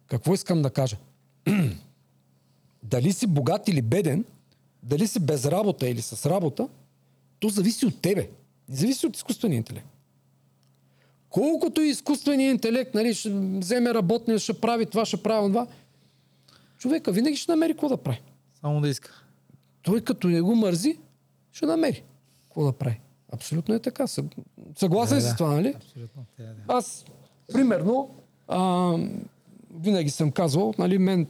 какво искам да кажа? (clears throat) дали си богат или беден, дали си без работа или с работа, то зависи от тебе. Не зависи от изкуствения интелект. Колкото и изкуственият интелект, нали, ще вземе работния, ще прави това, ще прави това, човека винаги ще намери какво да прави. Само да иска. Той като не го мързи, ще намери какво да прави. Абсолютно е така. Съг- Съгласен Да, си да. с това, нали? Абсолютно. Да, да. Аз, примерно, а, винаги съм казвал, нали, мен,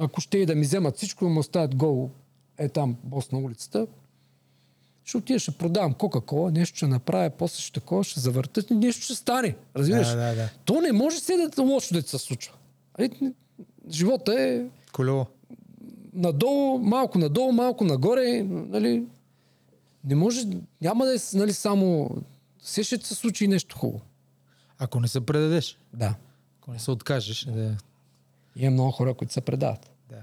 ако ще и да ми вземат всичко, му оставят гол, е там, бос на улицата, ще отида, ще продавам Кока-Кола, нещо ще направя, после ще такова, ще завърта, нещо ще стане. Разбираш? Да, да, да. То не може се да лошо да се случва. Нали, Живота е Колело. надолу, малко надолу, малко нагоре, нали, не може, няма да е нали, само, все ще се случи нещо хубаво. Ако не се предадеш, Да. ако не се откажеш, да, Има много хора, които се предават. да.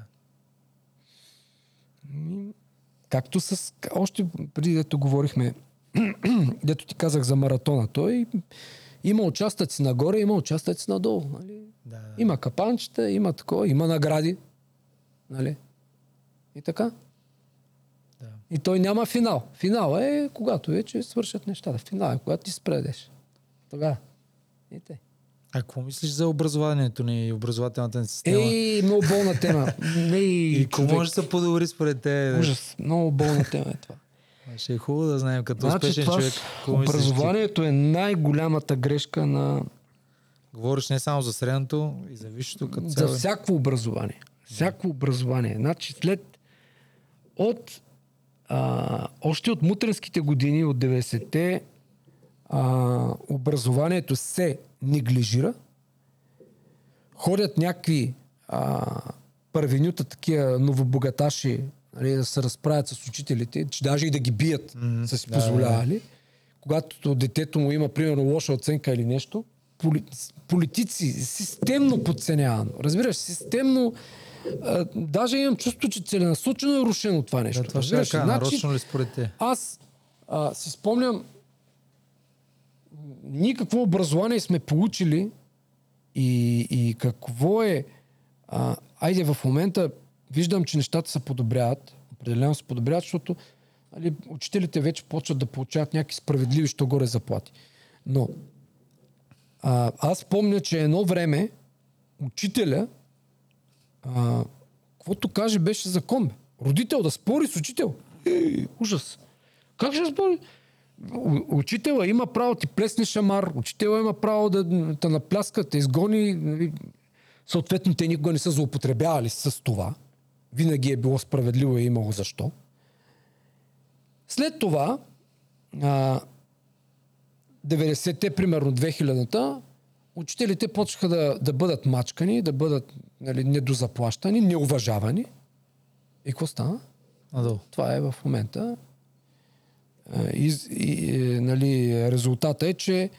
Както с... Още преди дето говорихме, (clears throat) дето ти казах за маратона, той има участъци нагоре, има участъци надолу. Нали? да, да. Има капанчета, има такова, има награди. Нали? И така. И той няма финал. Финал е когато вече свършат нещата. Финал е когато ти спредеш. Тогава. И те. А какво мислиш за образованието ни и образователната ни система? Ей, много болна тема. Ей, (laughs) и какво може да се подобри според те? Ужас. Много болна тема е това. Ще е хубаво да знаем като Значи успешен това човек. образованието е най-голямата грешка на Говориш не само за средното, и за висшето като за цяло. всяко образование. Всяко образование. Значи след от а, още от мутренските години, от 90-те, а, образованието се неглижира. Ходят някакви а, първенюта, такива новобогаташи, нали, да се разправят с учителите, че даже и да ги бият Мгм. са си Да, да, да. позволявали. Когато детето му има, примерно, лоша оценка или нещо, поли, политици, системно подценявано. Разбираш, системно а, даже имам чувство, че целенасочено е рушено това нещо. Да, това ще кажа, Значи, нарочно ли според те? аз а, си спомням, ние какво образование сме получили и, и какво е... А, айде в момента виждам, че нещата се подобряват. Определено се подобряват, защото нали, учителите вече почват да получават някакви справедливи, що горе заплати. Но а, аз помня, че едно време учителя, каквото каже, беше закон. Бе. Родител да спори с учител. Е, ужас. Как ще спори? Учителя има право да ти плесне шамар, учителя има право да те напляска, те изгони. нали. Съответно, те никога не са злоупотребявали с това. Винаги е било справедливо и е имало защо. След това, а, 90-те, примерно 2000-та, учителите почнаха да, да бъдат мачкани, да бъдат нали, недозаплащани, неуважавани. И какво стана? Надолу. Това е в момента. Е, И, и, е, нали, резултата е, че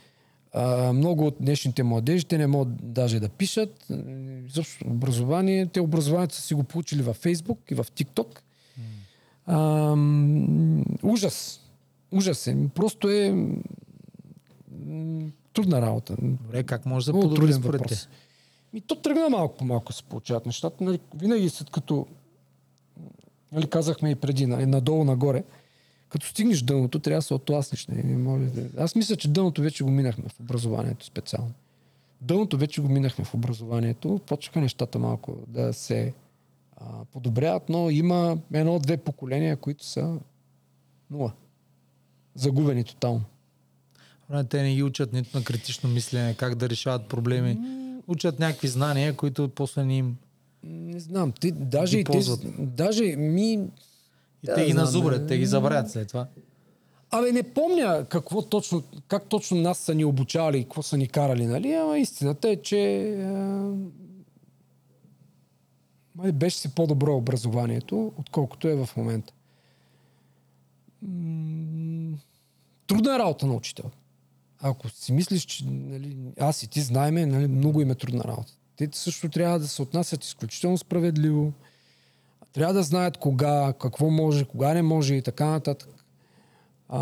а, много от днешните младежи, те не могат даже да пишат. Изобщо образование, те образованието са си го получили във Фейсбук и в ТикТок. Ужас. Ужас е. Просто е трудна работа. Добре, как може да подобри според въпрос. те? И то тръгна малко по малко се получават нещата. Нали, винаги след като нали, казахме и преди, нали, надолу-нагоре, като стигнеш дъното, трябва да се отласнеш. Не, не може да... Аз мисля, че дъното вече го минахме в образованието специално. Дъното вече го минахме в образованието. Почнаха нещата малко да се а, подобряват, но има едно-две поколения, които са нула. Загубени тотално. Те не ги учат нито на критично мислене, как да решават проблеми. Учат някакви знания, които после не им... Не знам, ти, даже и ползват. даже ми, И Да, те ги знам, назубрят, те ги забравят след това. Абе, не помня какво точно, как точно нас са ни обучали и какво са ни карали, нали? Ама истината е, че май беше си по-добро образованието, отколкото е в момента. Трудна е работа на учител. Ако си мислиш, че нали, аз и ти знаеме, нали, много им е трудна работа. Те също трябва да се отнасят изключително справедливо. Трябва да знаят кога, какво може, кога не може и така нататък. А,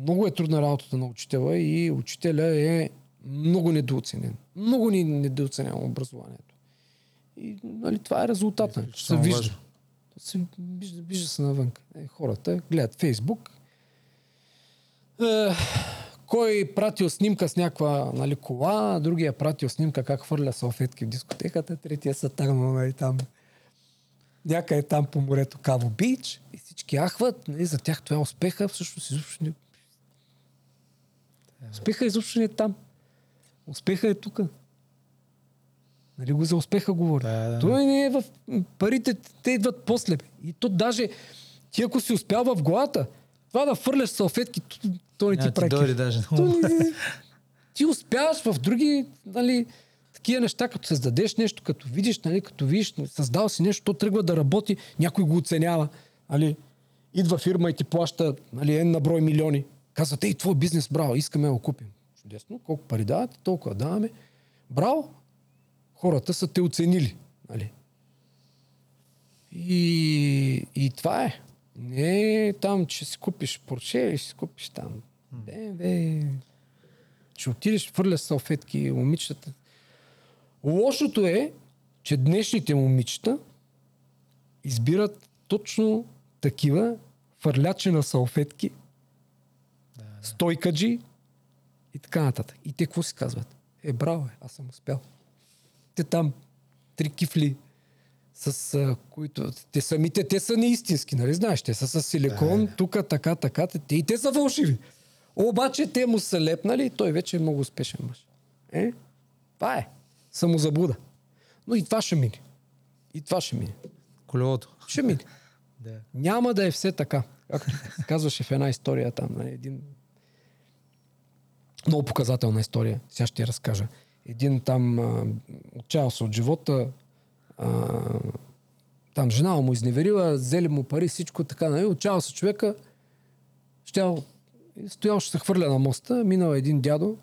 много е трудна работата на учителя и учителя е много недооценен. Много ни недооценено образованието. И нали, това е резултата. Се Изключително вижда. важно. Се вижда, вижда се навън. Е, хората гледат Фейсбук. Е, кой пратил снимка с някаква нали, кола, другия пратил снимка как хвърля салфетки в дискотеката, третия са там, нали, там някъде там по морето Каво Бич и всички ахват. Нали, за тях това е успеха, всъщност изобщо не... Успеха изобщо не е там. Успеха е тук. Нали го за успеха говоря. Да, да. Той не е в парите, те идват после. И то даже ти ако си успял в главата, това да фърляш салфетки, то, не ти прави. кеф. даже. Ти успяваш в други, нали, такива неща, като създадеш нещо, като видиш, нали, като видиш, създал си нещо, то тръгва да работи, някой го оценява. Нали, идва фирма и ти плаща нали, en на брой милиони. Казват, ей, твой бизнес, браво, искаме да го купим. Чудесно, колко пари давате, толкова даваме. Браво, хората са те оценили. Нали. И, и това е. Не там, че си купиш Порше ще си купиш там BMW. Ще отидеш, фърляш салфетки, момичета. Лошото е, че днешните момичета избират точно такива фърлячи на салфетки, стойкаджи и така нататък. И те какво си казват? Е, браво, е, аз съм успял. Те там три кифли с а, които... Те самите, те са неистински, нали знаеш? Те са с силикон, Да. тук, така, така. Те, и те са фалшиви. Обаче те му са лепнали и той вече е много успешен мъж. Е? Това е. Самозаблуда. Но и това ще мине. И това ще мине. Колелото. Ще мине. (laughs) Да. Няма да е все така. Както казваше в една история там, нали, един много показателна история. Сега ще я разкажа. Един там отчаял се от живота, а, там жена му изневерила, взели му пари, всичко така, нали, отчаял се човека, щял, стоял, ще се хвърля на моста, минал един дядо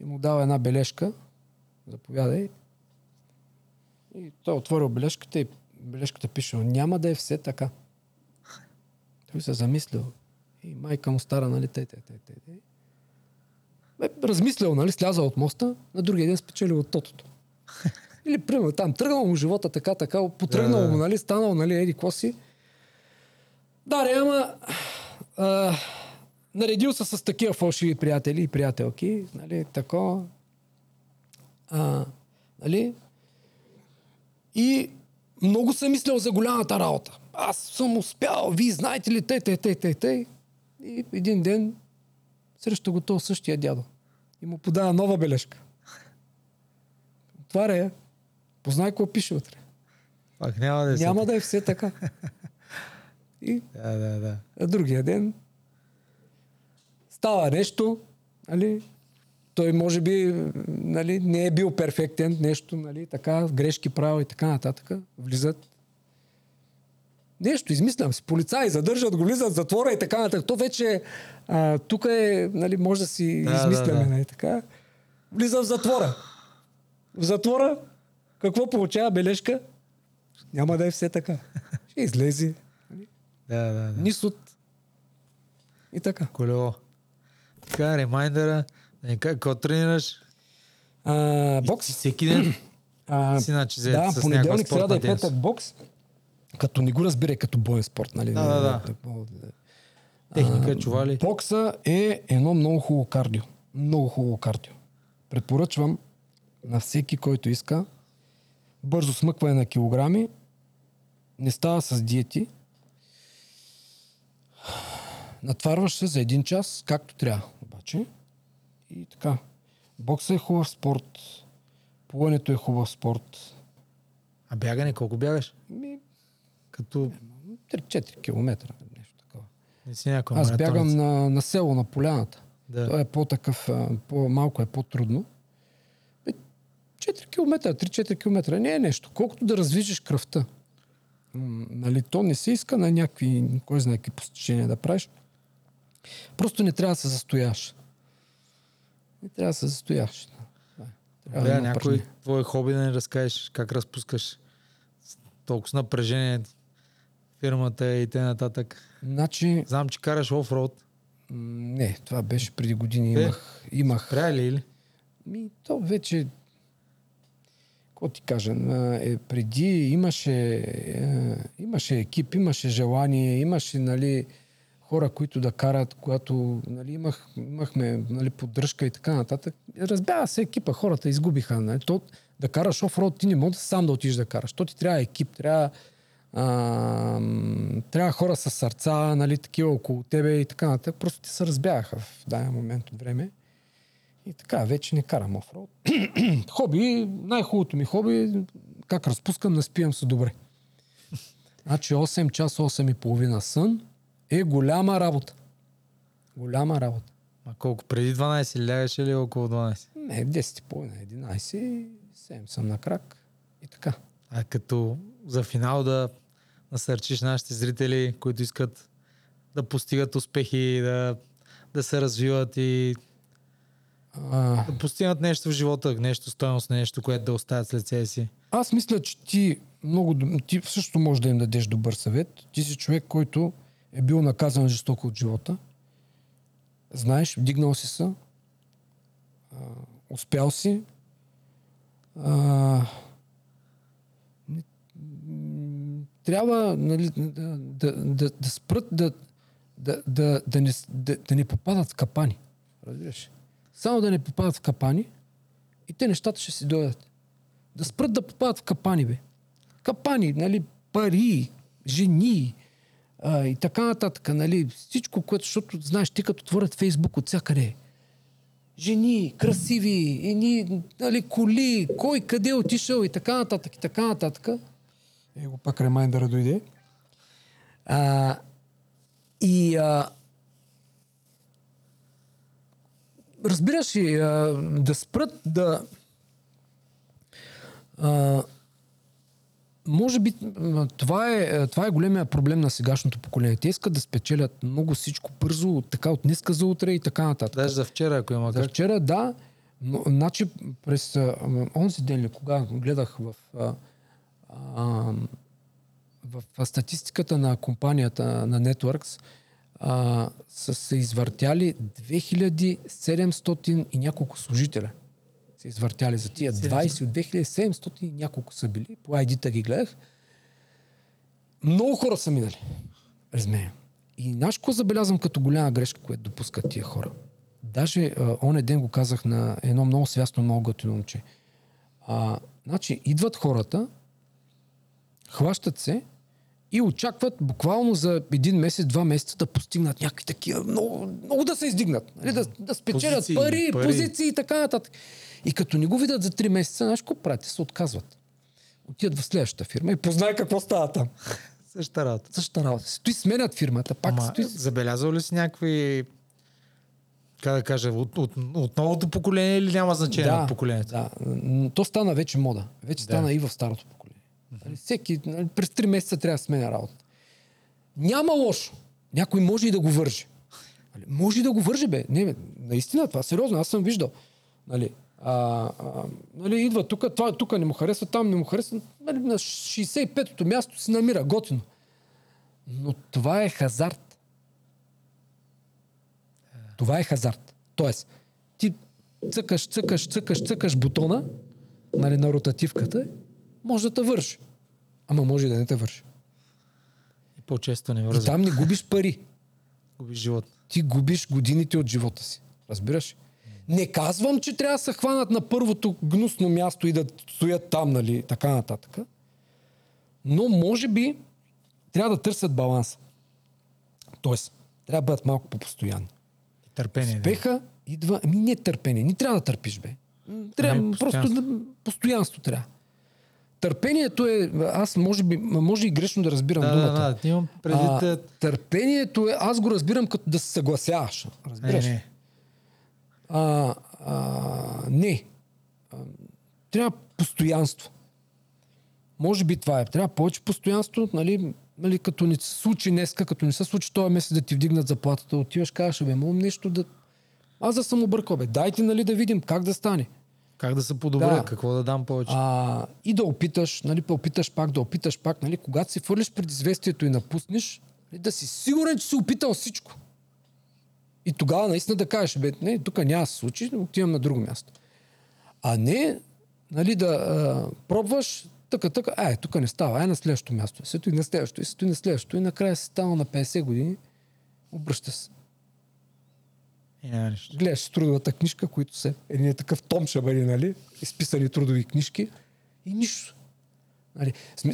и му дава една бележка, заповядай. И той е отворил бележката и бележката пише, няма да е все така. Той се замислил. И майка му стара, нали, тей, тей, тей, тей. Бе, размислял, нали, слязал от моста, на другия ден спечелил от тотото. Или, примерно, там тръгнал му живота така, така, потръгнал да. му, нали, станал, нали, еди, какво си. Да, ре, ама а, наредил се с такива фалшиви приятели и приятелки, нали, тако. А, нали, и много съм мислял за голямата работа. Аз съм успял, вие знаете ли, те, те, те, те, те. И един ден среща го то същия дядо. И му подава нова бележка. Отваря я. Познай какво пише вътре. Пак няма да е Няма да е все така. (laughs) И Да, да, да. а другия ден става нещо, нали, той може би нали, не е бил перфектен, нещо, нали, така, грешки правил и така нататък. Влизат. Нещо, измислям си. Полицаи задържат го, влизат в затвора и така нататък. То вече а, тук е, нали, може да си Да, измисляме, да, да. нали, така. Влиза в затвора. В затвора какво получава бележка? Няма да е все така. Ще излезе. Да, да, да. Нисот. И така. Колело. Така, ни кажа, Какво тренираш? А, бокс. Всеки ден А, си значи да, с понеделник, сряда и петък бокс. Като не го разбира като боен спорт, нали? Да, да, да. Техника, чували. Бокса е едно много хубаво кардио. Много хубаво кардио. Препоръчвам на всеки, който иска бързо смъкване на килограми. Не става с диети. Натварваш се за един час, както трябва. Обаче. И така. Бокса е хубав спорт. Плуването е хубав спорт. А бягане, колко бягаш? Ми, Като 3-4 км. Нещо такова. не си Аз бягам на, на село, на поляната. Да. Той е по-такъв, по-малко е по-трудно. Бе, 4 км, 3-4 км не е нещо. Колкото да развижеш кръвта. Нали, то не се иска на някакви, кой знае какви постижения да правиш. Просто не трябва да се застояш. Не трябва да се застояш. Да. Трябва Да, някой упражнение. твое хоби да ни разкажеш как разпускаш толкова напрежение фирмата и т.н. Значи, Знам, че караш офроуд. не, това беше преди години. Е, Имах, имах Приятели или? Ми, то вече... Какво ти кажа? Е, преди имаше, е, имаше екип, имаше желание, имаше нали, хора, които да карат, когато нали, имах, имахме нали, поддръжка и така нататък. Разбява се екипа, хората изгубиха. Нали. То, да караш офроуд, ти не можеш сам да отидеш да караш. То ти трябва екип, трябва, а, трябва хора с сърца, нали, такива около тебе и така нататък. Просто ти се разбягаха в даден момент от време. И така, вече не карам офроуд. (clears throat) хоби, най-хубавото ми хоби е как разпускам, наспивам се добре. Значи 8 часа, 8 и половина сън е голяма работа. Голяма работа. А колко? Преди 12 ли лягаш или около 12? Не, 10 и половина, 11, 7 съм на крак. И така. А като за финал да насърчиш нашите зрители, които искат да постигат успехи, да, да се развиват и А, да постигнат нещо в живота, нещо стойност, нещо, което да оставят след себе си. аз мисля, че ти много, ти също можеш да им дадеш добър съвет. Ти си човек, който е бил наказан жестоко от живота. Знаеш, вдигнал си се, успял си. А, трябва нали, да, да, да, да спрат да, да, да, да, не, да, да не попадат в капани. Разбираш? Само да не попадат в капани и те нещата ще си дойдат. Да спрат да попадат в капани, бе. Капани, нали, пари, жени а, и така нататък, нали, всичко, което, защото, знаеш, ти като отворят Фейсбук от всякъде, жени, красиви, едни, нали, коли, кой къде е отишъл и така нататък, и така нататък. Его пак ремайндъра дойде. А, и а, разбираш ли, а, да спрат да а, може би това е, това е големия проблем на сегашното поколение. Те искат да спечелят много всичко бързо, така от днеска за утре и така нататък. Даже за вчера, ако има За как. вчера, да. Но, значи, през онзи ден, ли, кога гледах в, а, а, в статистиката на компанията на Networks, а, са се извъртяли 2700 и няколко служителя. Се извъртяли за тия 20 от 2700 и няколко са били. По ID-та ги гледах. Много хора са минали през мен. И знаеш какво забелязвам като голяма грешка, която допускат тия хора? Даже а, оня ден го казах на едно много свясно, много готино момче. А, значи, идват хората, хващат се и очакват буквално за един месец, два месеца да постигнат някакви такива, много, много да се издигнат. Нали? Да, да спечелят Позиции, пари, пари. позиции и така нататък. И като не го видят за три месеца, знаеш какво правят? Се отказват. Отиват в следващата фирма и познай какво става там. Същата работа. Същата работа. Стои сменят фирмата, пак Ама, стои. забелязал ли си някакви Как да кажа, от, от, от новото поколение или няма значение да, от поколението? Да, то стана вече мода. Вече Да. стана и в старото поколение. Нали, Всеки, нали, през 3 месеца трябва да сменя работа. Няма лошо. Някой може и да го върже. Нали, Може и да го върже, бе. Не, бе. Наистина, това сериозно. Аз съм виждал. Нали, а, а, нали, идва тук, това тук не му харесва, там не му харесва. Нали, на 65-то място се намира, готино. Но това е хазарт. Това е хазарт. Тоест, ти цъкаш, цъкаш, цъкаш, цъкаш бутона нали, на ротативката, може да те върши. Ама може и да не те върши. И по-често не И върза. там не губиш пари. Губиш живот. Ти губиш годините от живота си. Разбираш? Не казвам, че трябва да се хванат на първото гнусно място и да стоят там, нали, така нататък. Но може би трябва да търсят баланса. Тоест, трябва да бъдат малко по-постоянни. И търпение. да. Успеха идва... Ами не търпение. Не трябва да търпиш, бе. Трябва Не, просто да, постоянство трябва. Търпението е... Аз може би... Може и грешно да разбирам Да, думата. да, да. Имам предвид... а, а, търпението е... Аз го разбирам като да се съгласяваш. Не, Разбираш? ли? не. А, а, не. А, трябва постоянство. Може би това е. Трябва повече постоянство, нали, нали, като не се случи днеска, като не се случи този месец да ти вдигнат заплатата, отиваш, казваш, бе, имам нещо да... Аз да съм объркал, бе. Дайте, нали, да видим как да стане. Как да се подобря? Да. Какво да дам повече? А, и да опиташ, нали, да опиташ пак, да опиташ пак, нали, когато си фърлиш предизвестието и напуснеш, нали, да си сигурен, че си опитал всичко. И тогава наистина да кажеш, бе, не, тук няма се случи, отивам на друго място. А не, нали, да а, пробваш, така, така, ай, тук не става, ай на следващото място. Сето и на следващото, и сето и на следващото. И накрая си станал на 50 години, обръща се. Нищо. Гледаш трудовата книжка, които са един е такъв том ще бъде, нали? Изписани трудови книжки и нищо. Нали?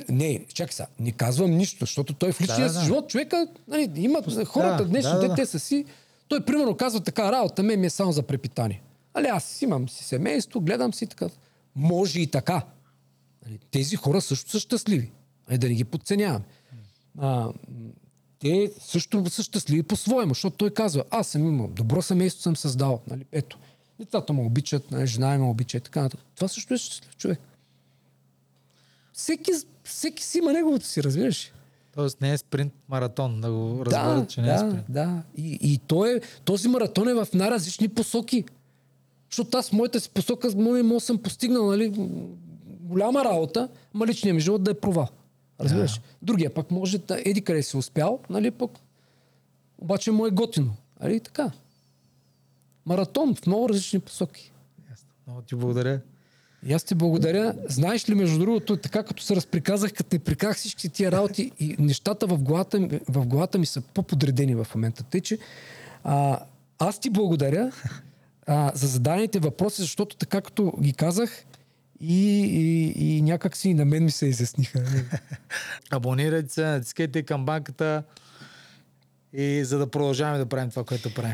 Не, чакай сега, не казвам нищо, защото той в личния Да, си да. живот, човека, нали, има хората да, днешни, да, да, да, те са си, той примерно казва така, работа ме ми е само за препитание. Али аз имам си семейство, гледам си така. Може и така. Нали, тези хора също са щастливи. Нали, да не ги подценяваме. А, те също са щастливи по-своему, защото той казва, аз съм имал, добро семейство съм създал. Нали, ето, децата му обичат, нали, жена ме обича и така нататък. Това също е щастлив човек. Всеки, всеки си има неговото си, разбираш. Тоест не е спринт, маратон. Да го разберат, Да, че не е да, спринт. да. И, и той е, този маратон е в най-различни посоки. Защото аз моята си посока, може, съм постигнал нали, голяма работа, ама личният ми живот да е провал. Разбираш? Да. Другия пък може да еди къде си успял, нали, пък обаче му е готино. Нали, така. Маратон в много различни посоки. Ясно. Много ти благодаря. И аз ти благодаря. Знаеш ли, между другото, така като се разприказах, като не приках всички тия работи и нещата в главата, ми- в главата ми са по-подредени в момента. Тъй, че а, аз ти благодаря а, за зададените въпроси, защото така като ги казах и, и, и някак си на мен ми се изясниха. (laughs) Абонирайте се, натискайте камбанката и за да продължаваме да правим това, което правим.